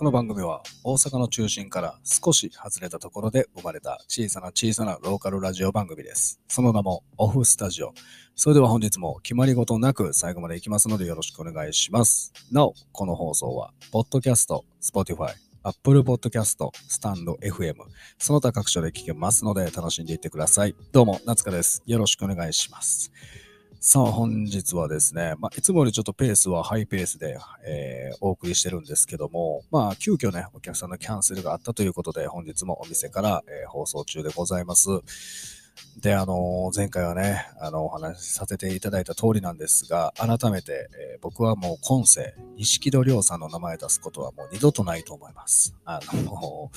この番組は大阪の中心から少し外れたところで生まれた小さな小さなローカルラジオ番組です。その名もオフスタジオ。それでは本日も決まり事なく最後までいきますのでよろしくお願いします。なお、この放送は、ポッドキャスト、Spotify、Apple Podcast、スタンド FM、その他各所で聞けますので楽しんでいってください。どうも、夏香です。よろしくお願いします。さあ、本日はですね、まあ、いつもよりちょっとペースはハイペースで、えーお送りしてるんですけども、まあ、急遽ね、お客さんのキャンセルがあったということで、本日もお店から、えー放送中でございます。で、あのー前回はね、あの、お話しさせていただいた通りなんですが、改めて、えー僕はもう今世、錦戸亮さんの名前出すことはもう二度とないと思います。あの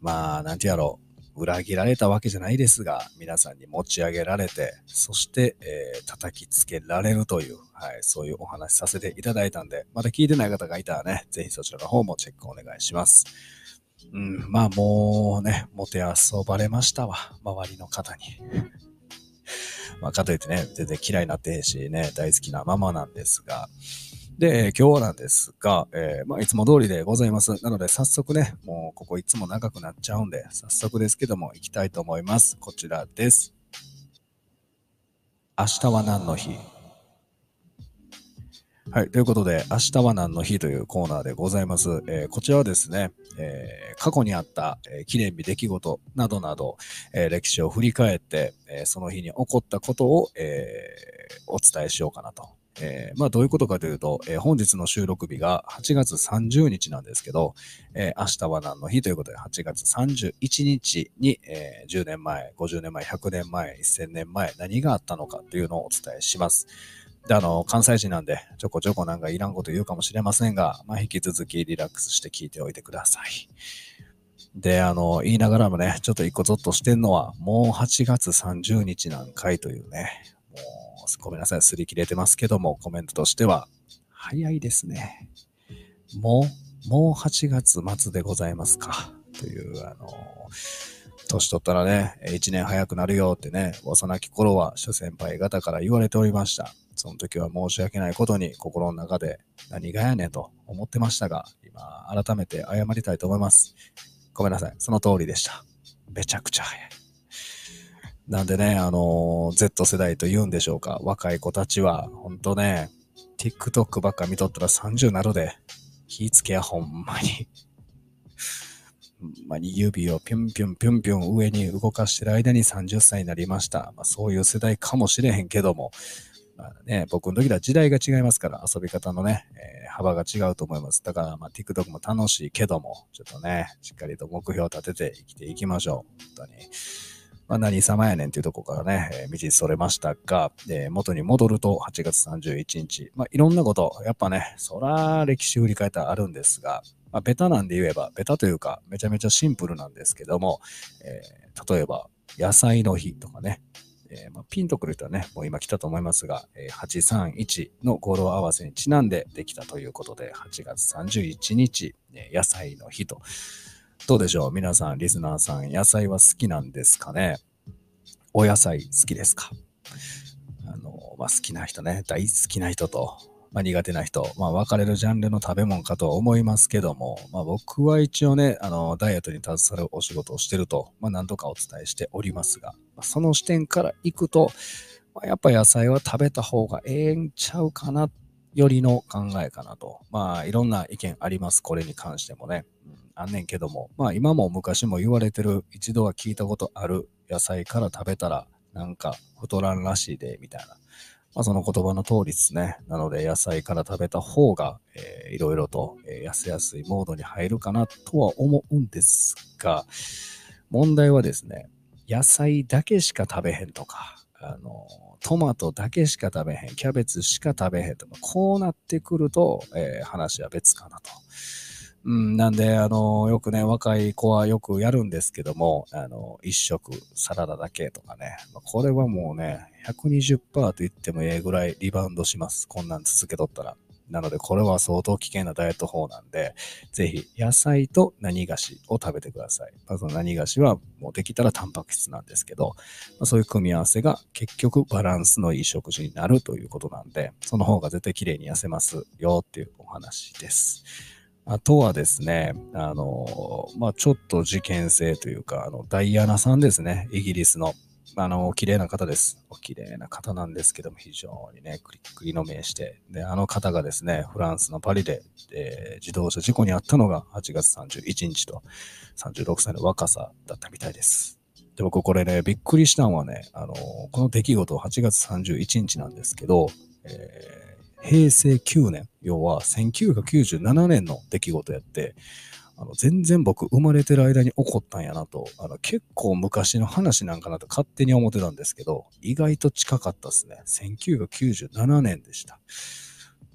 まあ、なんてやろう。裏切られたわけじゃないですが、皆さんに持ち上げられて、そして、えー叩きつけられるという、はい、そういうお話させていただいたんで、まだ聞いてない方がいたらね、ぜひそちらの方もチェックお願いします。うん、まあもうね、もて遊ばれましたわ、周りの方に。まあ、かといってね、全然嫌いになってへんしね、大好きなままなんですが、で、今日なんですが、えーまあ、いつも通りでございます。なので、早速ね、もうここいつも長くなっちゃうんで、早速ですけども、行きたいと思います。こちらです。明日は何の日？はい。ということで、明日は何の日というコーナーでございます。えーこちらはですね、えー過去にあった、えー記念日、出来事などなど、え歴史を振り返って、えその日に起こったことを、えーお伝えしようかなと。えーまあ、どういうことかというと、えー本日の収録日が8月30日なんですけど、えー明日は何の日ということで、8月31日に、え10年前、50年前、100年前、1000年前、何があったのかというのをお伝えします。で、あの、関西人なんで、ちょこちょこなんかいらんこと言うかもしれませんが、まあ、引き続きリラックスして聞いておいてください。で、あの、言いながらもね、ちょっと一個ゾッとしてんのは、もう8月30日なんかいというね、もう、ごめんなさい、擦り切れてますけども、コメントとしては、早いですね。もう、もう8月末でございますか。という、あの、年取ったらね、1年早くなるよってね、幼き頃は諸先輩方から言われておりました。その時は申し訳ないことに心の中で何がやねんと思ってましたが、今改めて謝りたいと思います。ごめんなさい。その通りでした。めちゃくちゃ早い。なんでね、あのー Z 世代と言うんでしょうか。若い子たちは、ほんとね、TikTok ばっか見とったら30なるで、気ぃつけや、ほんまに。ほんまに指をピュンピュンピュンピュン上に動かしてる間に30歳になりました。まあ、そういう世代かもしれへんけども、まあね、僕の時は時代が違いますから、遊び方のね、えー幅が違うと思います。だから、まあ、TikTok も楽しいけども、ちょっとね、しっかりと目標を立てて生きていきましょう。本当に。まあ、何様やねんっていうところからね、えー道それましたが、元に戻ると8月31日、まあ、いろんなこと、やっぱね、そら歴史振り返ったらあるんですが、まあ、ベタなんで言えば、ベタというか、めちゃめちゃシンプルなんですけども、えー例えば、野菜の日とかね、えーまあ、ピンとくる人はね、もう今来たと思いますが、えー831の語呂合わせにちなんでできたということで、8月31日、えー野菜の日と。どうでしょう？皆さん、リスナーさん、野菜は好きなんですかね？お野菜好きですか？あの、まあ、好きな人ね、大好きな人と、まあ、苦手な人、まあ、分かれるジャンルの食べ物かと思いますけども、まあ、僕は一応ね、あの、ダイエットに携わるお仕事をしてると、まあ、何とかお伝えしておりますが、その視点からいくと、まあ、やっぱ野菜は食べた方がええんちゃうかな、よりの考えかなと。まあ、いろんな意見あります、これに関してもね。あんねんけども、まあ今も昔も言われてる、一度は聞いたことある野菜から食べたら、なんか太らんらしいで、みたいな。まあその言葉の通りですね。なので野菜から食べた方が、えーいろいろと、えー痩せやすいモードに入るかなとは思うんですが、問題はですね、野菜だけしか食べへんとか、あの、トマトだけしか食べへん、キャベツしか食べへんとか、こうなってくると、えー話は別かなと。うん、なんで、あの、よくね、若い子はよくやるんですけども、あの、一食サラダだけとかね、これはもうね、120%と言ってもええぐらいリバウンドします。こんなん続けとったら。なので、これは相当危険なダイエット法なんで、ぜひ、野菜と何菓子を食べてください。まあ、その何菓子は、もうできたらタンパク質なんですけど、まあ、そういう組み合わせが結局バランスのいい食事になるということなんで、その方が絶対綺麗に痩せますよっていうお話です。あとはですね、あの、まあ、ちょっと事件性というか、あの、ダイアナさんですね、イギリスの。あの、綺麗な方です。お綺麗な方なんですけども、非常にね、クリックリの名して。で、あの方がですね、フランスのパリで、えー、自動車事故に遭ったのが8月31日と、36歳の若さだったみたいです。で、僕これね、びっくりしたのはね、あの、この出来事8月31日なんですけど、えー、平成9年、要は1997年の出来事やって、あの全然僕生まれてる間に起こったんやなと、あの結構昔の話なんかなと勝手に思ってたんですけど、意外と近かったですね。1997年でした。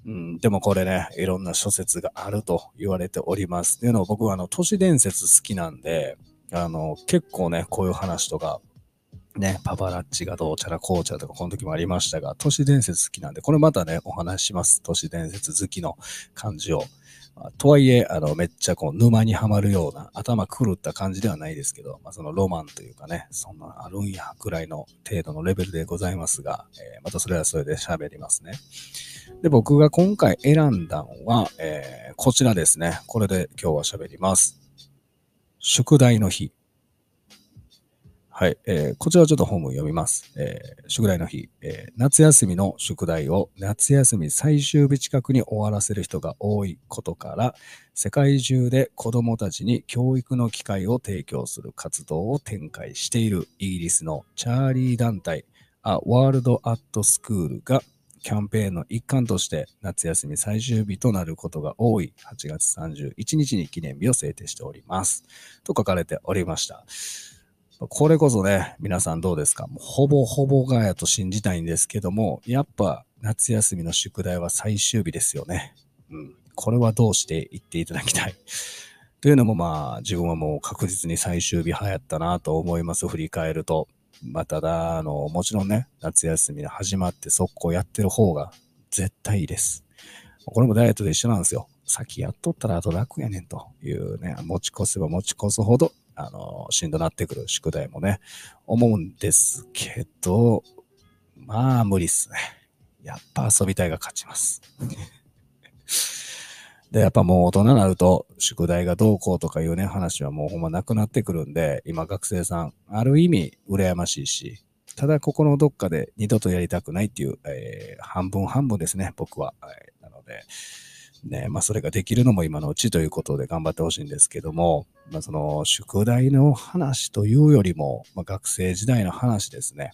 うん、でもこれね、いろんな諸説があると言われております。っていうのを僕はあの都市伝説好きなんで、あの結構ね、こういう話とか、ね、パパラッチがどうちゃらこうちゃらとかこの時もありましたが、都市伝説好きなんで、これまたね、お話しします。都市伝説好きの感じを。とはいえ、あの、めっちゃこう、沼にはまるような、頭狂った感じではないですけど、まあ、そのロマンというかね、そんなあるんや、ぐらいの程度のレベルでございますが、えー、またそれはそれで喋りますね。で、僕が今回選んだのは、えー、こちらですね。これで今日は喋ります。宿題の日。はい、えー、こちらちょっと本文読みます。えー、宿題の日、えー、夏休みの宿題を夏休み最終日近くに終わらせる人が多いことから、世界中で子供たちに教育の機会を提供する活動を展開しているイギリスのチャーリー団体、A World at School がキャンペーンの一環として夏休み最終日となることが多い8月31日に記念日を制定しております。と書かれておりました。これこそね、皆さんどうですか？もうほぼほぼがやと信じたいんですけども、やっぱ夏休みの宿題は最終日ですよね。うん。これはどうして言っていただきたい？というのもまあ、自分はもう確実に最終日流行ったなと思います。振り返ると。まあ、ただ、あの、もちろんね、夏休みで始まって速攻やってる方が絶対いいです。これもダイエットで一緒なんですよ。先やっとったらあと楽やねんというね、持ち越せば持ち越すほどあの、しんどなってくる宿題もね、思うんですけど、まあ、無理っすね。やっぱ遊びたいが勝ちます。で、やっぱもう大人になると、宿題がどうこうとかいうね、話はもうほんまなくなってくるんで、今学生さん、ある意味羨ましいし、ただここのどっかで二度とやりたくないっていう、えー、半分半分ですね、僕は。はい、なので、ね、まあそれができるのも今のうちということで頑張ってほしいんですけども、まあその宿題の話というよりも、まあ、学生時代の話ですね。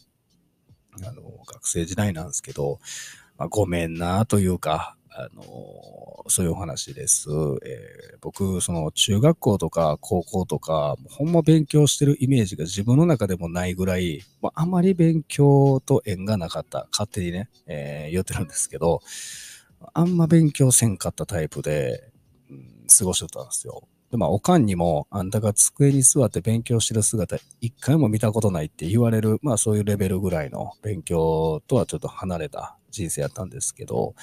あの、学生時代なんですけど、まあ、ごめんなというか、あの、そういうお話です。えー、僕、その中学校とか高校とか、ほんま勉強してるイメージが自分の中でもないぐらい、まあ、あまり勉強と縁がなかった。勝手にね、えー、言ってるんですけど、あんま勉強せんかったタイプで、うん、過ごしてたんですよ。で、まあ、おかんにも、あんたが机に座って勉強してる姿、一回も見たことないって言われる、まあ、そういうレベルぐらいの勉強とはちょっと離れた人生やったんですけど、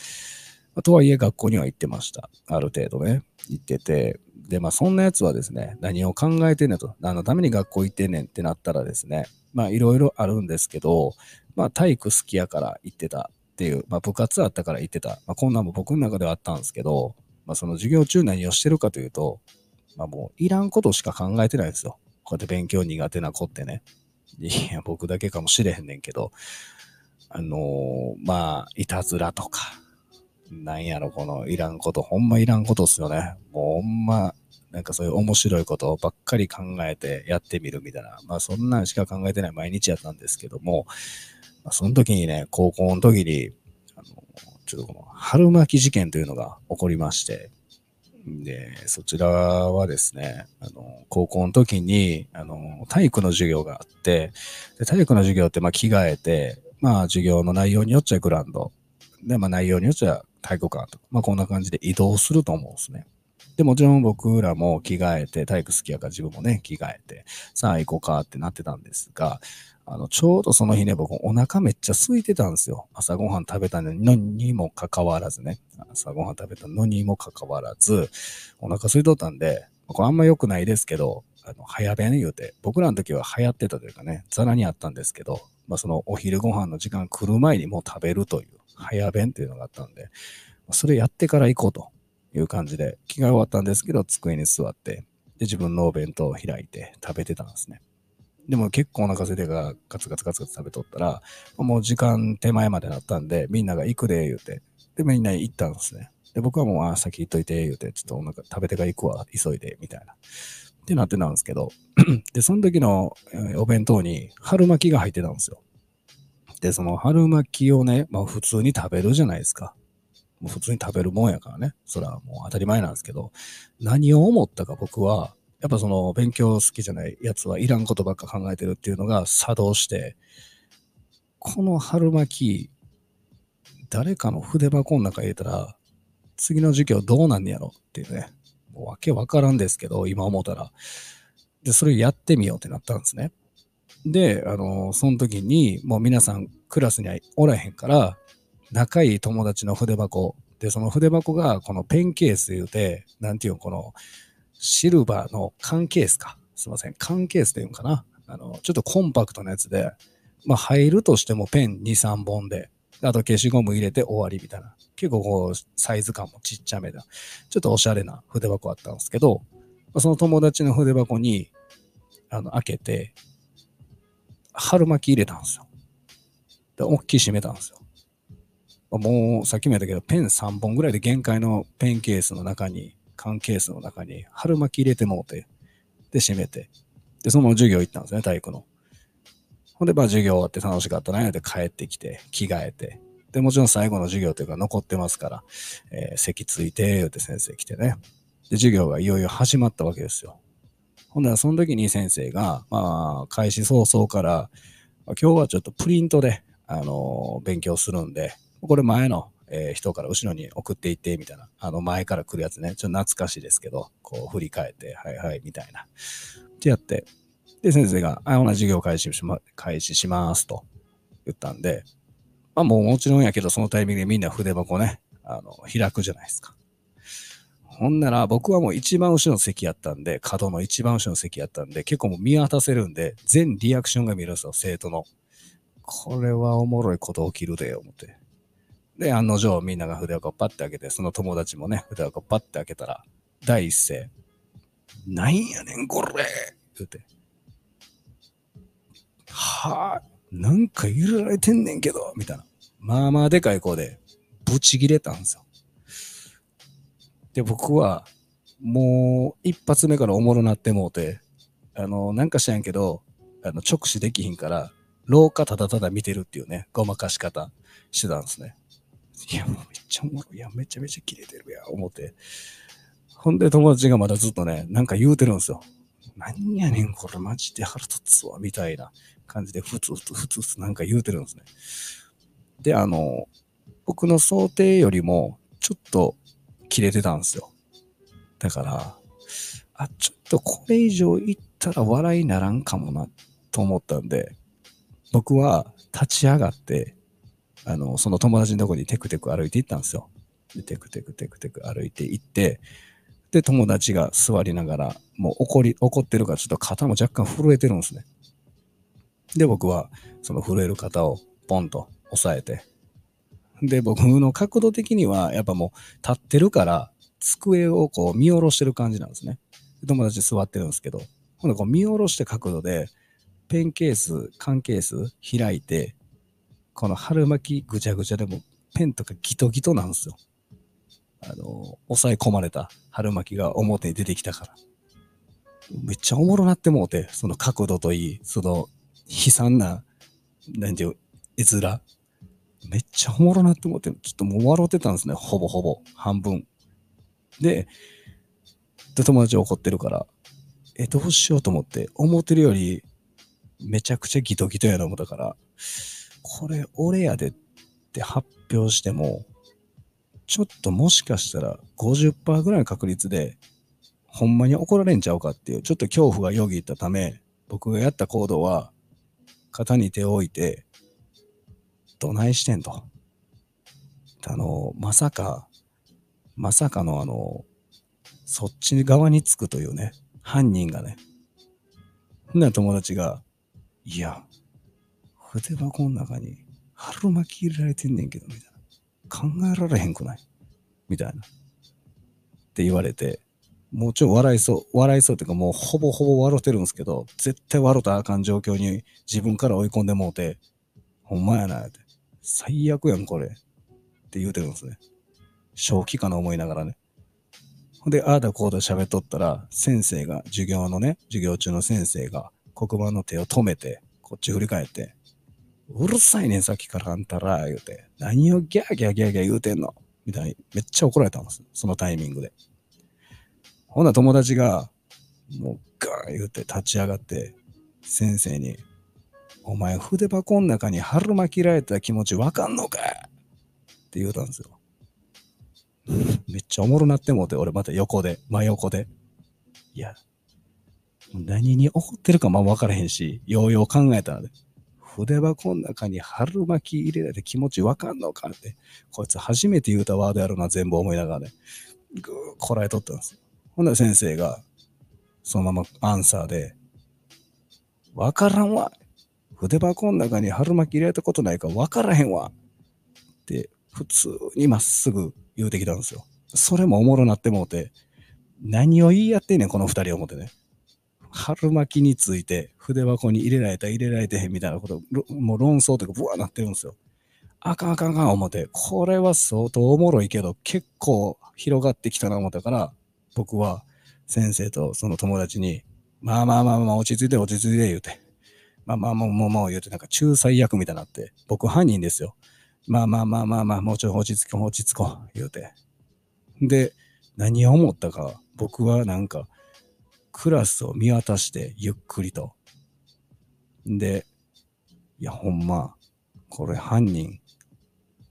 まあ、とはいえ学校には行ってました。ある程度ね、行ってて。で、まあ、そんなやつはですね、何を考えてんねんと、何のために学校行ってんねんってなったらですね、まあ、いろいろあるんですけど、まあ、体育好きやから行ってたっていう、まあ、部活あったから行ってた。まあ、こんなんも僕の中ではあったんですけど、まあ、その授業中何をしてるかというと、まあ、もういらんことしか考えてないんですよ。こうやって勉強苦手な子ってね。いや、僕だけかもしれへんねんけど、あのー、まあ、いたずらとか、なんやろ、このいらんこと、ほんまいらんことっすよね。もうほんま、なんかそういう面白いことばっかり考えてやってみるみたいな、まあそんなんしか考えてない毎日やったんですけども、その時にね、高校の時に、あの、ちょっとこの春巻き事件というのが起こりまして、で、そちらはですね、あの、高校の時に、あの、体育の授業があって、で体育の授業って、まあ、着替えて、まあ、授業の内容によっちゃグラウンド、で、まあ、内容によっちゃ体育館とか、まあ、こんな感じで移動すると思うんですね。で、もちろん僕らも着替えて、体育好きやから自分もね、着替えて、さあ行こうかってなってたんですが、あの、ちょうどその日ね、僕お腹めっちゃ空いてたんですよ。朝ごはん食べたのにもかかわらずね。朝ごはん食べたのにもかかわらず、お腹空いとったんで、これあんま良くないですけど、あの、早弁言うて、僕らの時は流行ってたというかね、ザラにあったんですけど、まあそのお昼ご飯の時間来る前にもう食べるという、早弁っていうのがあったんで、それやってから行こうという感じで、着替え終わったんですけど、机に座って、で、自分のお弁当を開いて食べてたんですね。でも結構お腹空いてからガツガツガツガツ食べとったら、もう時間手前までなったんで、みんなが行くで、言うて。で、みんな行ったんですね。で、僕はもう、あ、先行っといて、言うて、ちょっとお腹食べてから行くわ、急いで、みたいな。ってなってたんですけど、で、その時のお弁当に春巻きが入ってたんですよ。で、その春巻きをね、まあ普通に食べるじゃないですか。もう普通に食べるもんやからね。それはもう当たり前なんですけど、何を思ったか僕は、やっぱその勉強好きじゃないやつはいらんことばっか考えてるっていうのが作動して、この春巻き、誰かの筆箱の中入れたら、次の授業どうなんねやろっていうね。もうわけわからんですけど、今思ったら。で、それやってみようってなったんですね。で、あの、その時に、もう皆さんクラスにはおらへんから、仲いい友達の筆箱。で、その筆箱が、このペンケース言うて、なんていうの、この、シルバーの缶ケースか？すいません。缶ケースっていうんかな？あの、ちょっとコンパクトなやつで、まあ入るとしてもペン2、3本で、あと消しゴム入れて終わりみたいな。結構こう、サイズ感もちっちゃめだ。ちょっとおしゃれな筆箱あったんですけど、その友達の筆箱に、あの、開けて、春巻き入れたんですよ。で、大きい閉めたんですよ。もう、さっきも言ったけど、ペン3本ぐらいで限界のペンケースの中に、缶ケースの中に春巻き入れてもうて、で、閉めて、で、そのまま授業行ったんですね、体育の。ほんで、まあ、授業終わって楽しかったな、で帰ってきて、着替えて、で、もちろん最後の授業というか残ってますから、えー、席ついて、って先生来てね。で、授業がいよいよ始まったわけですよ。ほんなら、その時に先生が、まあ、開始早々から、今日はちょっとプリントで、あのー、勉強するんで、これ前の、えー、人から後ろに送っていって、みたいな。あの、前から来るやつね。ちょっと懐かしいですけど、こう振り返って、はいはい、みたいな。ってやって、で、先生が、あ、同じ授業開始しま、開始しますと言ったんで、まあもうもちろんやけど、そのタイミングでみんな筆箱ね、あの、開くじゃないですか。ほんなら僕はもう一番後ろの席やったんで、角の一番後ろの席やったんで、結構もう見渡せるんで、全リアクションが見るんですよ、生徒の。これはおもろいこと起きるで、思って。で、案の定みんなが筆箱パッて開けて、その友達もね、筆箱パッて開けたら、第一声、なんやねん、これ言うて。はぁ、なんか入れられてんねんけど、みたいな。まあまあでかい声で、ブチ切れたんですよ。で、僕は、もう、一発目からおもろなってもうて、あの、なんか知らんけど、あの、直視できひんから、廊下ただただ見てるっていうね、ごまかし方してたんですね。いや、もうめっちゃおもろい。いや、めちゃめちゃ切れてるや、思って。ほんで友達がまだずっとね、なんか言うてるんですよ。何やねん、これマジで腹立つわ、みたいな感じで、ふつふつふつふつなんか言うてるんですね。で、あの、僕の想定よりも、ちょっと切れてたんですよ。だから、あ、ちょっとこれ以上言ったら笑いならんかもな、と思ったんで、僕は立ち上がって、あの、その友達のとこにテクテク歩いて行ったんですよ。で、テクテクテクテク歩いて行って、で、友達が座りながら、もう怒り、怒ってるからちょっと肩も若干震えてるんですね。で、僕は、その震える肩をポンと押さえて、で、僕の角度的には、やっぱもう立ってるから、机をこう見下ろしてる感じなんですね。友達座ってるんですけど、今度こう見下ろして角度で、ペンケース、缶ケース開いて、この春巻きぐちゃぐちゃでもペンとかギトギトなんですよ。あの、抑え込まれた春巻きが表に出てきたから。めっちゃおもろなってもうて、その角度といい、その悲惨な、なんていう、絵面。めっちゃおもろなって思って、ちょっともう笑ってたんですね。ほぼほぼ。半分。で、で、友達怒ってるから、え、どうしようと思って、思ってるより、めちゃくちゃギトギトやな思ったから、これ俺やでって発表しても、ちょっともしかしたら50%ぐらいの確率で、ほんまに怒られんちゃうかっていう、ちょっと恐怖がよぎったため、僕がやった行動は、肩に手を置いて、どないしてんと。あの、まさか、まさかのあの、そっち側につくというね、犯人がね。んな友達が、いや、筆箱の中に春巻き入れられてんねんけど、みたいな。考えられへんくない？みたいな。って言われて、もうちょい笑いそう、笑いそうっていうかもうほぼほぼ笑ってるんですけど、絶対笑ったらあかん状況に自分から追い込んでもうて、ほんまやなって。最悪やん、これ。って言うてるんですね。正気かな思いながらね。ほんで、ああだこうだ喋っとったら、先生が、授業のね、授業中の先生が黒板の手を止めて、こっち振り返って、うるさいねん、さっきからあんたら、言うて。何をギャーギャーギャーギャー言うてんの？みたいに、めっちゃ怒られたんです。そのタイミングで。ほんな友達が、もうガーン言うて立ち上がって、先生に、お前筆箱の中に春巻きられた気持ちわかんのか？って言うたんですよ。めっちゃおもろなってもうて、俺また横で、真横で。いや、何に怒ってるかまあ分からへんし、ようよう考えたらね、筆箱の中に春巻き入れられて気持ちわかんのかって、こいつ初めて言うたワードやろな、全部思いながらね、ぐーこらえとったんですよ。ほんなら先生が、そのままアンサーで、わからんわ。筆箱の中に春巻き入れたことないからわからへんわ。って、普通にまっすぐ言うてきたんですよ。それもおもろなってもうて、何を言い合ってんねん、この二人思ってね。春巻きについて筆箱に入れられた、入れられてへんみたいなこと、もう論争というか、ブワーなってるんですよ。あかんあかんあかん思って、これは相当おもろいけど、結構広がってきたな思ったから、僕は先生とその友達に、まあまあまあまあ落ち着いて落ち着いて言うて、まあまあもうもうもう言うてなんか仲裁役みたいになって、僕犯人ですよ。まあまあまあまあまあ、もうちょい落ち着こう落ち着こう言うて。で、何を思ったか、僕はなんか、クラスを見渡してゆっくりと。で、いやほんま、これ犯人、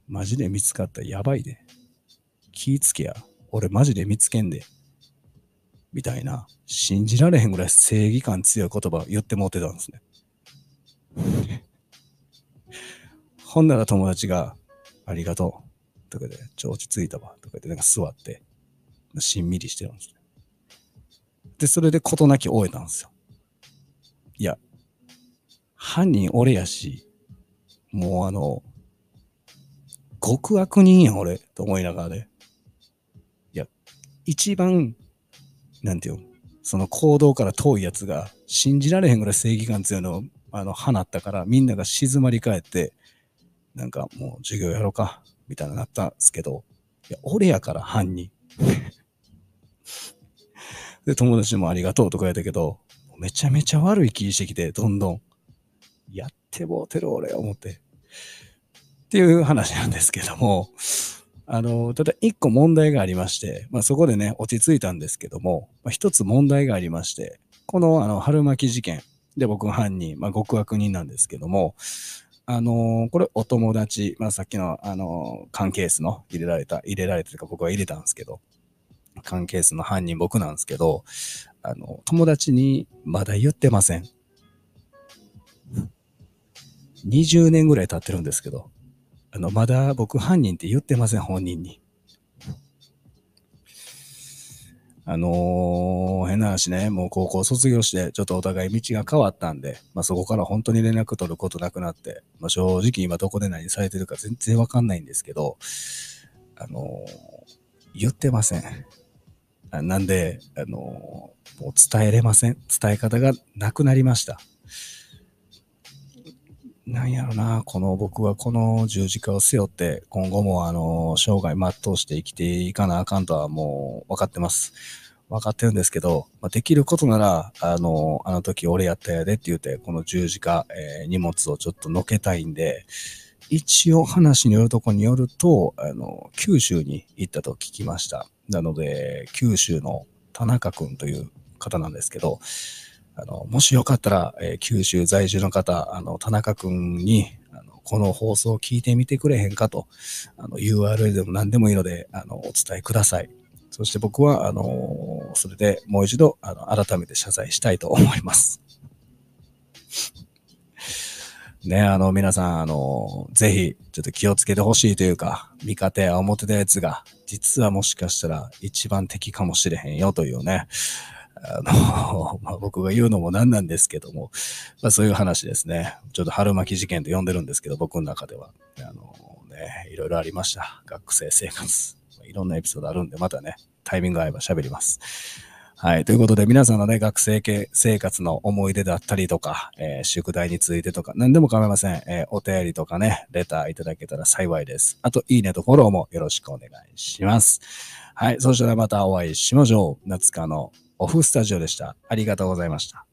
マジで見つかったやばいで。気ぃつけや。俺マジで見つけんで。みたいな、信じられへんぐらい正義感強い言葉言ってもってたんですね。ほんなら友達が、ありがとう。とかで、ちょ、落ち着いたわ。とかで、なんか座って、しんみりしてるんですね。で、それで事なき終えたんですよ。いや、犯人俺やし、もうあの、極悪人や俺、と思いながらね。いや、一番なんていうその行動から遠いやつが信じられへんぐらい正義感強いのをあの放ったからみんなが静まり返ってなんかもう授業やろうかみたいななったんですけどいや俺やから犯人で友達もありがとうとか言ったけどめちゃめちゃ悪い気してきてどんどん。やってもうてる俺思って。っていう話なんですけどもあの、ただ一個問題がありまして、まあそこでね、落ち着いたんですけども、まあ、一つ問題がありまして、このあの春巻き事件で僕が犯人、まあ極悪人なんですけども、あのこれお友達、まあさっきのあの缶ケースの入れられた、入れられたというか僕は入れたんですけど、缶ケースの犯人僕なんですけど、あの、友達にまだ言ってません。20年ぐらい経ってるんですけど、あの、まだ僕犯人って言ってません、本人に。あのー、変な話ね、もう高校卒業して、ちょっとお互い道が変わったんで、まあそこから本当に連絡取ることなくなって、まあ正直今どこで何されてるか全然わかんないんですけど、あのー、言ってません。なんで、あの、もう伝えれません。伝え方がなくなりました。なんやろな、この僕はこの十字架を背負って、今後もあの、生涯全うして生きていかなあかんとはもう分かってます。分かってるんですけど、まあ、できることなら、あの、あの時俺やったやでって言って、この十字架、えー、荷物をちょっと乗けたいんで、一応話によるとこによると、あの、九州に行ったと聞きました。なので、九州の田中くんという方なんですけど、あの、もしよかったら、えー、九州在住の方、あの、田中くんに、あの、この放送を聞いてみてくれへんかと、あの、URL でも何でもいいので、あの、お伝えください。そして僕は、あの、それでもう一度、あの、改めて謝罪したいと思います。ね、あの、皆さん、あの、ぜひ、ちょっと気をつけてほしいというか、見方や思ってたやつが、実はもしかしたら一番敵かもしれへんよというね、あの、まあ、僕が言うのも何なんですけども、まあ、そういう話ですね。ちょっと春巻き事件と呼んでるんですけど、僕の中では。あのね、いろいろありました。学生生活。いろんなエピソードあるんで、またね、タイミング合えば喋ります。はい。ということで、皆さんのね、学生生活の思い出だったりとか、えー、宿題についてとか、何でも構いません。えー、お便りとかね、レターいただけたら幸いです。あと、いいねとフォローもよろしくお願いします。はい。そしたらまたお会いしましょう。夏香のオフスタジオでした。ありがとうございました。